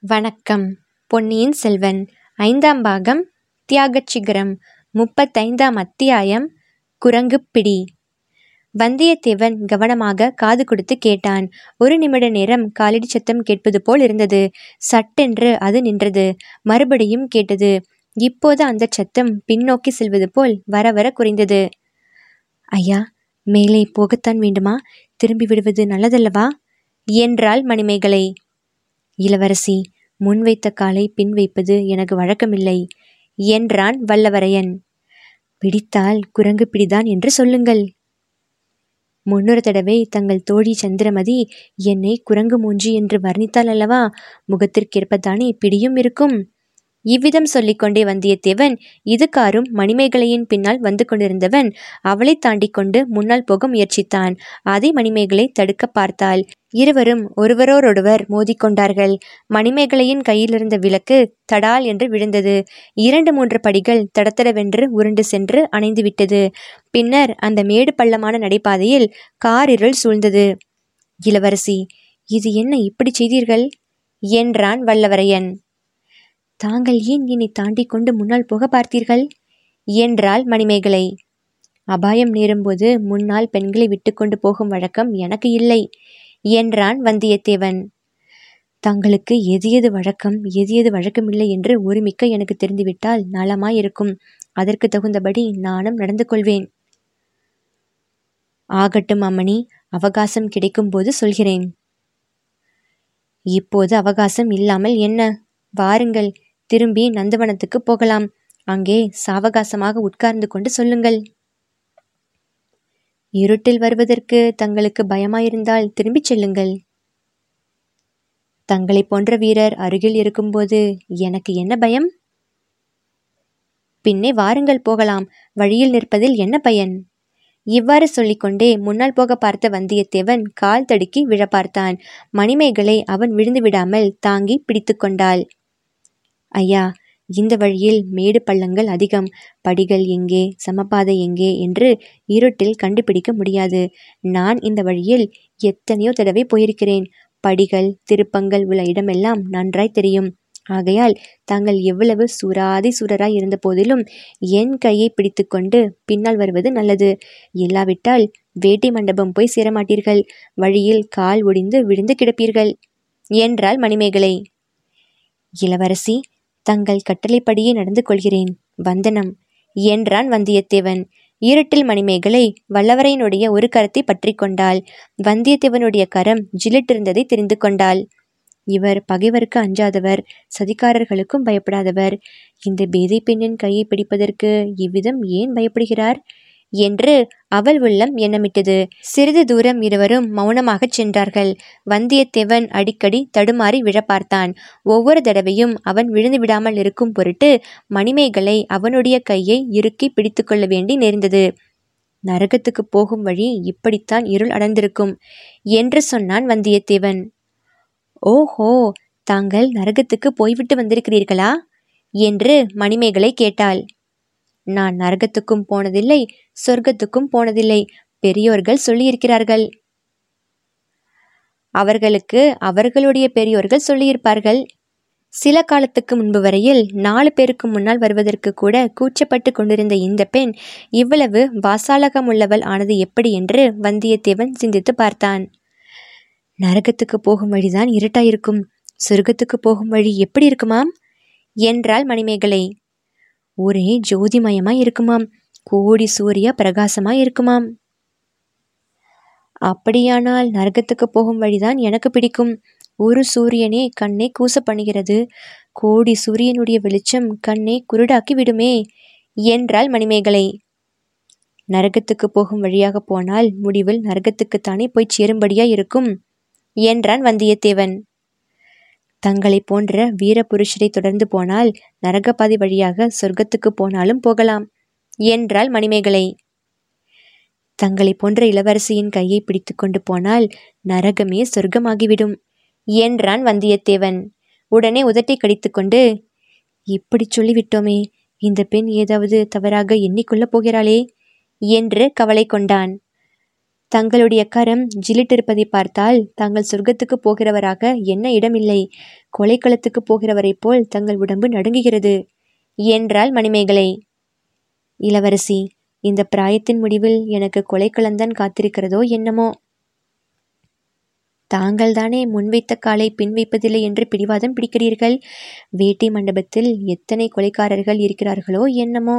வணக்கம். பொன்னியின் செல்வன் ஐந்தாம் பாகம் தியாகச் சிகரம் முப்பத்தைந்தாம் அத்தியாயம் குரங்குப்பிடி. வந்தியத்தேவன் கவனமாக காது கொடுத்து கேட்டான். ஒரு நிமிட நேரம் காலடி சத்தம் கேட்பது போல் இருந்தது. சட்டென்று அது நின்றது. மறுபடியும் கேட்டது. இப்போது அந்த சத்தம் பின்னோக்கி செல்வது போல் வர வர குறைந்தது. ஐயா மேலே போகத்தான் வேண்டுமா? திரும்பி விடுவது நல்லதல்லவா? என்றாள் மணிமேகலை. இளவரசி முன் வைத்த காலை பின் வைப்பது எனக்கு வழக்கமில்லை என்றான் வல்லவரையன். பிடித்தால் குரங்கு பிடிதான் என்று சொல்லுங்கள். முன்னொரு தடவை தங்கள் தோழி சந்திரமதி என்னை குரங்கு மூஞ்சி என்று வர்ணித்தால் அல்லவா? முகத்திற்கேற்பதானே பிடியும் இருக்கும். இவ்விதம் சொல்லிக்கொண்டே வந்தியத்தேவன் இதுகாரும் மணிமேகலையின் பின்னால் வந்து கொண்டிருந்தவன் அவளை தாண்டி கொண்டு முன்னால் போக முயற்சித்தான். அதை மணிமேகலை தடுக்க பார்த்தாள். இருவரும் ஒருவரோடொருவர் மோதிக்கொண்டார்கள் மணிமேகலையின் கையிலிருந்த விளக்கு தடால் என்று விழுந்தது. இரண்டு மூன்று படிகள் தடத்தடவென்று உருண்டு சென்று அணைந்து விட்டது. பின்னர் அந்த மேடு பள்ளமான நடைபாதையில் காரிருள் சூழ்ந்தது. இளவரசி இது என்ன இப்படி செய்தீர்கள்? என்றான் வல்லவரையன். தாங்கள் ஏன் என்னை தாண்டி கொண்டு முன்னால் போக பார்த்தீர்கள்? என்றாள் மணிமேகலை. அபாயம் நேரும்போது முன்னால் பெண்களை விட்டுக்கொண்டு போகும் வழக்கம் எனக்கு இல்லை என்றான் வந்தியத்தேவன். தங்களுக்கு எது எது வழக்கம் எது எது வழக்கமில்லை என்று ஒருமிக்க எனக்கு தெரிந்துவிட்டால் நலமாயிருக்கும். அதற்கு தகுந்தபடி நானும் நடந்து கொள்வேன். ஆகட்டும் அம்மணி அவகாசம் கிடைக்கும்போது சொல்கிறேன். இப்போது அவகாசம் இல்லாமல் என்ன? வாருங்கள் திரும்பி நந்தவனத்துக்கு போகலாம். அங்கே சாவகாசமாக உட்கார்ந்து கொண்டு சொல்லுங்கள். இருட்டில் வருவதற்கு தங்களுக்கு பயமாயிருந்தால் திரும்பிச் செல்லுங்கள். தங்களை போன்ற வீரர் அருகில் இருக்கும்போது எனக்கு என்ன பயம்? பின்னே வாருங்கள் போகலாம். வழியில் நிற்பதில் என்ன பயன்? இவ்வாறு சொல்லிக்கொண்டே முன்னால் போக பார்த்த வந்தியத்தேவன் கால் தடுக்கி விழ பார்த்தான். மணிமேகலை அவன் விழுந்து விடாமல் தாங்கி பிடித்து கொண்டாள். ஐயா இந்த வழியில் மேடு பள்ளங்கள் அதிகம். படிகள் எங்கே சமபாதை எங்கே என்று இருட்டில் கண்டுபிடிக்க முடியாது. நான் இந்த வழியில் எத்தனையோ தடவை போயிருக்கிறேன். படிகள் திருப்பங்கள் உள்ள இடமெல்லாம் நன்றாய் தெரியும். ஆகையால் தாங்கள் எவ்வளவு சூராதி சூரராய் இருந்த போதிலும் என் கையை பிடித்துக்கொண்டு பின்னால் வருவது நல்லது. இல்லாவிட்டால் வேட்டை மண்டபம் போய் சேரமாட்டீர்கள். வழியில் கால் ஒடிந்து விழுந்து கிடப்பீர்கள். என்றாள் மணிமேகலை. இளவரசி தங்கள் கட்டளைப்படியே நடந்து கொள்கிறேன் வந்தனம். என்றான் வந்தியத்தேவன். இருட்டில் மணிமேகலை வல்லவரையனுடைய ஒரு கரத்தை பற்றி கொண்டாள். வந்தியத்தேவனுடைய கரம் ஜிலிட்டிருந்ததை தெரிந்து கொண்டாள். இவர் பகைவருக்கு அஞ்சாதவர் சதிகாரர்களுக்கும் பயப்படாதவர். இந்த பேதை பெண்ணின் கையை பிடிப்பதற்கு இவ்விதம் ஏன் பயப்படுகிறார்? என்று அவள் உள்ளம் எண்ணமிட்டது. சிறிது தூரம் இருவரும் மௌனமாகச் சென்றார்கள். வந்தியத்தேவன் அடிக்கடி தடுமாறி விழப்பார்த்தான். ஒவ்வொரு தடவையும் அவன் விழுந்து விடாமல் இருக்கும் பொருட்டு மணிமேகலை அவனுடைய கையை இறுக்கி பிடித்து கொள்ள வேண்டி நேர்ந்தது. நரகத்துக்கு போகும் வழி இப்படித்தான் இருள் அடர்ந்திருக்கும் என்று சொன்னான் வந்தியத்தேவன். ஓஹோ தாங்கள் நரகத்துக்கு போய்விட்டு வந்திருக்கிறீர்களா? என்று மணிமேகலை கேட்டாள். நான் நரகத்துக்கும் போனதில்லை சொர்க்கத்துக்கும் போனதில்லை பெரியோர்கள் சொல்லியிருக்கிறார்கள். அவர்களுக்கு அவர்களுடைய பெரியோர்கள் சொல்லியிருப்பார்கள். சில காலத்துக்கு முன்பு வரையில் நாலு பேருக்கு முன்னால் வருவதற்கு கூட கூச்சப்பட்டு கொண்டிருந்த இந்த பெண் இவ்வளவு வாசாலகம் உள்ளவள் ஆனது எப்படி என்று வந்தியத்தேவன் சிந்தித்து பார்த்தான். நரகத்துக்கு போகும் வழிதான் இருட்டாயிருக்கும். சொர்க்கத்துக்கு போகும் வழி எப்படி இருக்குமாம்? என்றாள் மணிமேகலை. ஒரே ஜோதிமயமாக இருக்குமாம். கோடி சூரிய பிரகாசமாக இருக்குமாம். அப்படியானால் நரகத்துக்கு போகும் வழிதான் எனக்கு பிடிக்கும். ஒரு சூரியனே கண்ணை கூச பண்ணுகிறது. கோடி சூரியனுடைய வெளிச்சம் கண்ணை குருடாக்கி விடுமே என்றாள் மணிமேகலை. நரகத்துக்கு போகும் வழியாக போனால் முடிவில் நரகத்துக்குத்தானே போய் சேரும்படியா இருக்கும் என்றான் வந்தியத்தேவன். தங்களை போன்ற வீரபுருஷரைத் தொடர்ந்து போனால் நரகப்பாதை வழியாக சொர்க்கத்துக்கு போனாலும் போகலாம். என்றாள் மணிமேகலை. தங்களை போன்ற இளவரசியின் கையை பிடித்து கொண்டு போனால் நரகமே சொர்க்கமாகிவிடும் என்றான் வந்தியத்தேவன். உடனே உதட்டை கடித்துக்கொண்டு இப்படி சொல்லிவிட்டோமே இந்த பெண் ஏதாவது தவறாக எண்ணிக்கொள்ளப் போகிறாளே? என்று கவலை கொண்டான். தங்களுடைய கரம் ஜிலிட்டிருப்பதை பார்த்தால் தாங்கள் சொர்க்கத்துக்கு போகிறவராக என்ன இடமில்லை. கொலைக்களத்துக்கு போகிறவரைப் போல் தங்கள் உடம்பு நடுங்குகிறது. என்றாள் மணிமேகலை. இளவரசி இந்த பிராயத்தின் முடிவில் எனக்கு கொலைக்களந்தான் காத்திருக்கிறதோ என்னமோ? தாங்கள் தானே முன்வைத்த காலை பின் வைப்பதில்லை என்று பிடிவாதம் பிடிக்கிறீர்கள். வேட்டை மண்டபத்தில் எத்தனை கொலைக்காரர்கள் இருக்கிறார்களோ என்னமோ?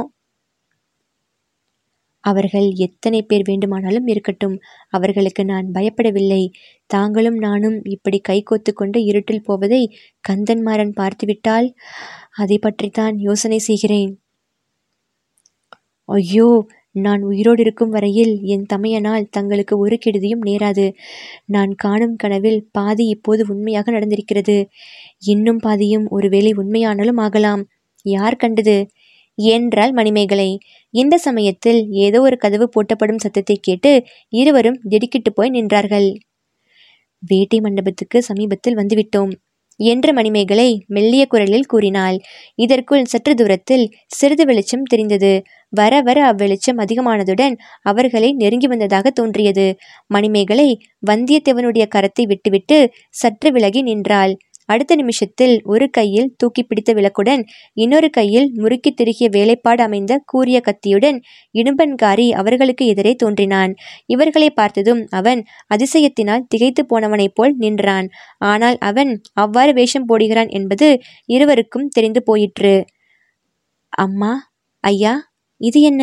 அவர்கள் எத்தனை பேர் வேண்டுமானாலும் இருக்கட்டும். அவர்களுக்கு நான் பயப்படவில்லை. தாங்களும் நானும் இப்படி கைகோத்து கொண்டு இருட்டில் போவதை கந்தன்மாறன் பார்த்துவிட்டால் அதை பற்றித்தான் யோசனை செய்கிறேன். ஐயோ நான் உயிரோடு இருக்கும் வரையில் என் தமையனால் தங்களுக்கு ஒரு கெடுதியும் நேராது. நான் காணும் கனவில் பாதி இப்போது உண்மையாக நடந்திருக்கிறது. இன்னும் பாதியும் ஒருவேளை உண்மையானாலும் ஆகலாம். யார் கண்டது? என்றாள் மணிமேகலை. இந்த சமயத்தில் ஏதோ ஒரு கதவு பூட்டப்படும் சத்தத்தை கேட்டு இருவரும் திடுக்கிட்டு போய் நின்றார்கள். வேட்டை மண்டபத்துக்கு சமீபத்தில் வந்துவிட்டோம் என்ற மணிமேகலை மெல்லிய குரலில் கூறினாள். இதற்குள் சற்று தூரத்தில் சிறிது வெளிச்சம் தெரிந்தது. வர வர அவ்வெளிச்சம் அதிகமானதுடன் அவர்களை நெருங்கி வந்ததாக தோன்றியது. மணிமேகலை வந்தியத்தேவனுடைய கரத்தை விட்டுவிட்டு சற்று விலகி நின்றாள். அடுத்த நிமிஷத்தில் ஒரு கையில் தூக்கி பிடித்த விளக்குடன் இன்னொரு கையில் முறுக்கி திருகிய வேலைப்பாடு அமைந்த கூரிய கத்தியுடன் இடும்பன்காரி அவர்களுக்கு எதிரே தோன்றினான். இவர்களை பார்த்ததும் அவன் அதிசயத்தினால் திகைத்து போனவனைப் போல் நின்றான். ஆனால் அவன் அவ்வாறு வேஷம் போடுகிறான் என்பது இருவருக்கும் தெரிந்து போயிற்று. அம்மா ஐயா இது என்ன?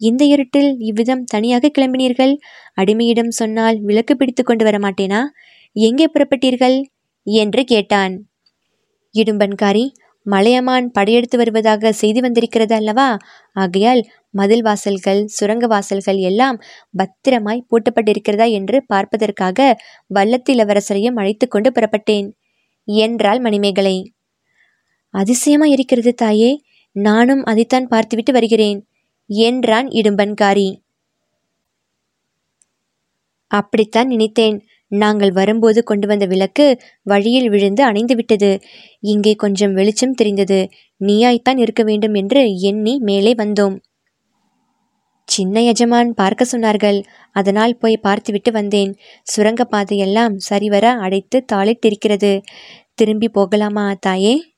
இந்த இருட்டில் இவ்விதம் தனியாக கிளம்பினீர்கள்? அடிமையிடம் சொன்னால் விளக்கு பிடித்து கொண்டு வர மாட்டேனா எங்கே புறப்பட்டீர்கள்? என்று கேட்டான். இடும்பன்காரி மலையமான் படையெடுத்து வருவதாக செய்தி வந்திருக்கிறது அல்லவா? ஆகையால் மதில் வாசல்கள் சுரங்க வாசல்கள் எல்லாம் பத்திரமாய் பூட்டப்பட்டிருக்கிறதா என்று பார்ப்பதற்காக வல்லத்து இளவரசரையும் அழைத்து கொண்டு புறப்பட்டேன். என்றாள் மணிமேகலை. அதிசயமா இருக்கிறது தாயே நானும் அதைத்தான் பார்த்துவிட்டு வருகிறேன் என்றான் இடும்பன்காரி. அப்படித்தான் நினைத்தேன். நாங்கள் வரும்போது கொண்டு வந்த விளக்கு வழியில் விழுந்து அணைந்து விட்டது. இங்கே கொஞ்சம் வெளிச்சம் தெரிந்தது. நீயாய்த்தான் இருக்க வேண்டும் என்று எண்ணி மேலே வந்தோம். சின்ன எஜமான் பார்க்க சொன்னார்கள். அதனால் போய் பார்த்துவிட்டு வந்தேன். சுரங்கப்பாதையெல்லாம் சரிவர அடைத்து தாளிட்டிருக்கிறது திரும்பி போகலாமா தாயே?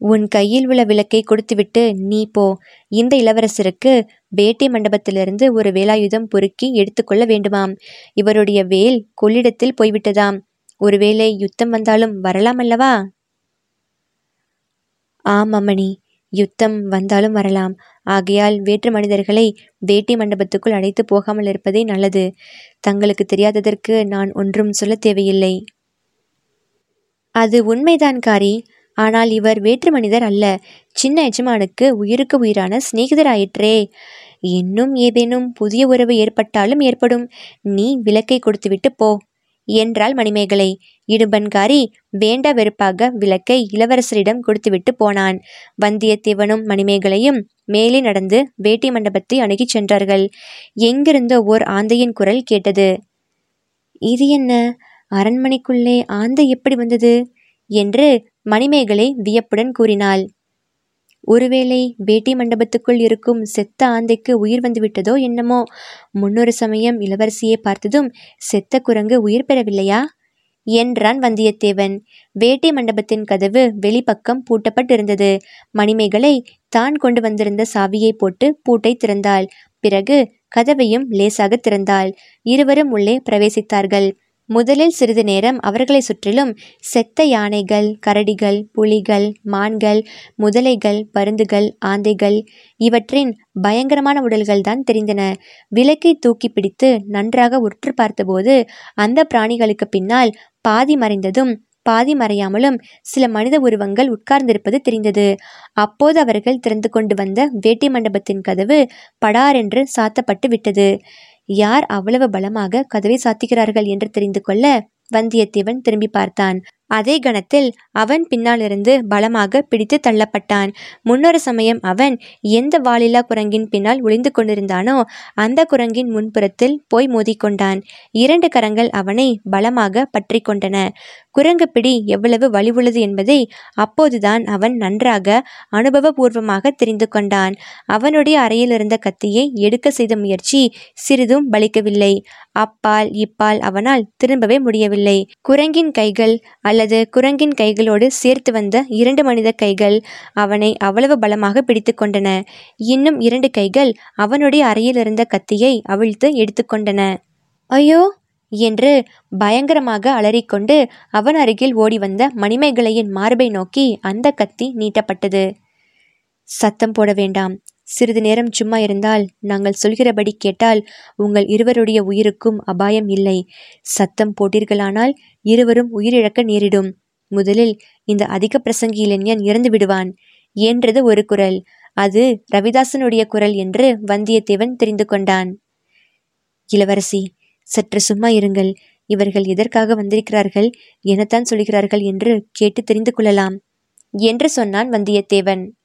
உன் கையில் உள்ள விளக்கை கொடுத்துவிட்டு நீ போ. இந்த இளவரசருக்கு வேட்டை மண்டபத்திலிருந்து ஒரு வேலாயுதம் பொறுக்கி எடுத்துக்கொள்ள வேண்டுமாம். இவருடைய வேல் கொள்ளிடத்தில் போய்விட்டதாம். ஒருவேளை யுத்தம் வந்தாலும் வரலாம் அல்லவா? ஆம் அம்மணி. யுத்தம் வந்தாலும் வரலாம். ஆகையால் வேற்று மனிதர்களை வேட்டை மண்டபத்துக்குள் அழைத்து போகாமல் இருப்பதே நல்லது. தங்களுக்கு தெரியாததற்கு நான் ஒன்றும் சொல்ல தேவையில்லை. அது உண்மைதான் காரி. ஆனால் இவர் வேற்று மனிதர் அல்ல. சின்ன எஜமானுக்கு உயிருக்கு உயிரான சிநேகிதராயிற்றே. இன்னும் ஏதேனும் புதிய உறவு ஏற்பட்டாலும் ஏற்படும். நீ விளக்கை கொடுத்துவிட்டு போ. என்றாள் மணிமேகலை. இடுபன்காரி வேண்டா வெறுப்பாக விளக்கை இளவரசரிடம் கொடுத்துவிட்டு போனான். வந்தியத்தேவனும் மணிமேகலையும் மேலே நடந்து வேட்டி மண்டபத்தை அணுகிச் சென்றார்கள். எங்கிருந்தோ ஓர் ஆந்தையின் குரல் கேட்டது. இது என்ன? அரண்மனைக்குள்ளே ஆந்தை எப்படி வந்தது? என்று மணிமேகலை வியப்புடன் கூறினாள். ஒருவேளை வேட்டி மண்டபத்துக்குள் இருக்கும் செத்த ஆந்தைக்கு உயிர் வந்துவிட்டதோ என்னமோ? முன்னொரு சமயம் இளவரசியை பார்த்ததும் செத்த குரங்கு உயிர் பெறவில்லையா? என்றான் வந்தியத்தேவன். வேட்டி மண்டபத்தின் கதவு வெளிப்பக்கம் பூட்டப்பட்டிருந்தது. மணிமேகலை தான் கொண்டு வந்திருந்த சாவியை போட்டு பூட்டை திறந்தாள். பிறகு கதவையும் லேசாக திறந்தாள். இருவரும் உள்ளே பிரவேசித்தார்கள். முதலில் சிறிது நேரம் அவர்களை சுற்றிலும் செத்த யானைகள் கரடிகள் புலிகள் மான்கள் முதலைகள் பருந்துகள் ஆந்தைகள் இவற்றின் பயங்கரமான உடல்கள் தான் தெரிந்தன. விளக்கை தூக்கி பிடித்து நன்றாக உற்று பார்த்தபோது அந்த பிராணிகளுக்கு பின்னால் பாதி மறைந்ததும் பாதி மறையாமலும் சில மனித உருவங்கள் உட்கார்ந்திருப்பது தெரிந்தது. அப்போது அவர்கள் திறந்து கொண்டு வந்த வேட்டி மண்டபத்தின் கதவு படாரென்று சாத்தப்பட்டு விட்டது. யார் அவ்வளவு பலமாக கதவை சாத்திக்கிறார்கள் என்று தெரிந்து கொள்ள வந்தியத்தேவன் திரும்பி பார்த்தான். அதே கணத்தில் அவன் பின்னாலிருந்து பலமாக பிடித்து தள்ளப்பட்டான். முன்னொரு சமயம் அவன் எந்த வாலில்லா குரங்கின் பின்னால் ஒளிந்து கொண்டிருந்தானோ அந்த குரங்கின் முன்புறத்தில் போய் மோதிக்கொண்டான். இரண்டு கரங்கள் அவனை பலமாக பற்றி கொண்டன. குரங்கு பிடி எவ்வளவு உள்ளது என்பதை அப்போதுதான் அவன் நன்றாக அனுபவபூர்வமாக தெரிந்து கொண்டான். அவனுடைய அறையில் இருந்த கத்தியை எடுக்க செய்த முயற்சி சிறிதும் பலிக்கவில்லை. அப்பால் இப்பால் அவனால் திரும்பவே முடியவில்லை. குரங்கின் கைகள் அல்லது குரங்கின் கைகளோடு சேர்த்து வந்த இரண்டு மனித கைகள் அவனை அவ்வளவு பலமாக பிடித்து கொண்டன. இன்னும் இரண்டு கைகள் அவனுடைய அறையில் இருந்த கத்தியை அவிழ்த்து எடுத்துக்கொண்டன ஐயோ! என்று பயங்கரமாக அலறிக்கொண்டு அவன் அருகில் ஓடி வந்த மணிமேகலையின் மார்பை நோக்கி அந்த கத்தி நீட்டப்பட்டது. சத்தம் போட வேண்டாம். சிறிது நேரம் சும்மா இருந்தால் நாங்கள் சொல்கிறபடி கேட்டால் உங்கள் இருவருடைய உயிருக்கும் அபாயம் இல்லை. சத்தம் போட்டீர்களானால் இருவரும் உயிரிழக்க நேரிடும். முதலில் இந்த அதிக பிரசங்கி இளைஞன் இறந்து விடுவான் என்றது ஒரு குரல். அது ரவிதாசனுடைய குரல் என்று வந்தியத்தேவன் தெரிந்து கொண்டான். இளவரசி சற்று சும்மா இருங்கள். இவர்கள் எதற்காக வந்திருக்கிறார்கள்? எனத்தான் சொல்கிறார்கள் என்று கேட்டு தெரிந்து கொள்ளலாம். என்று சொன்னான் வந்தியத்தேவன்.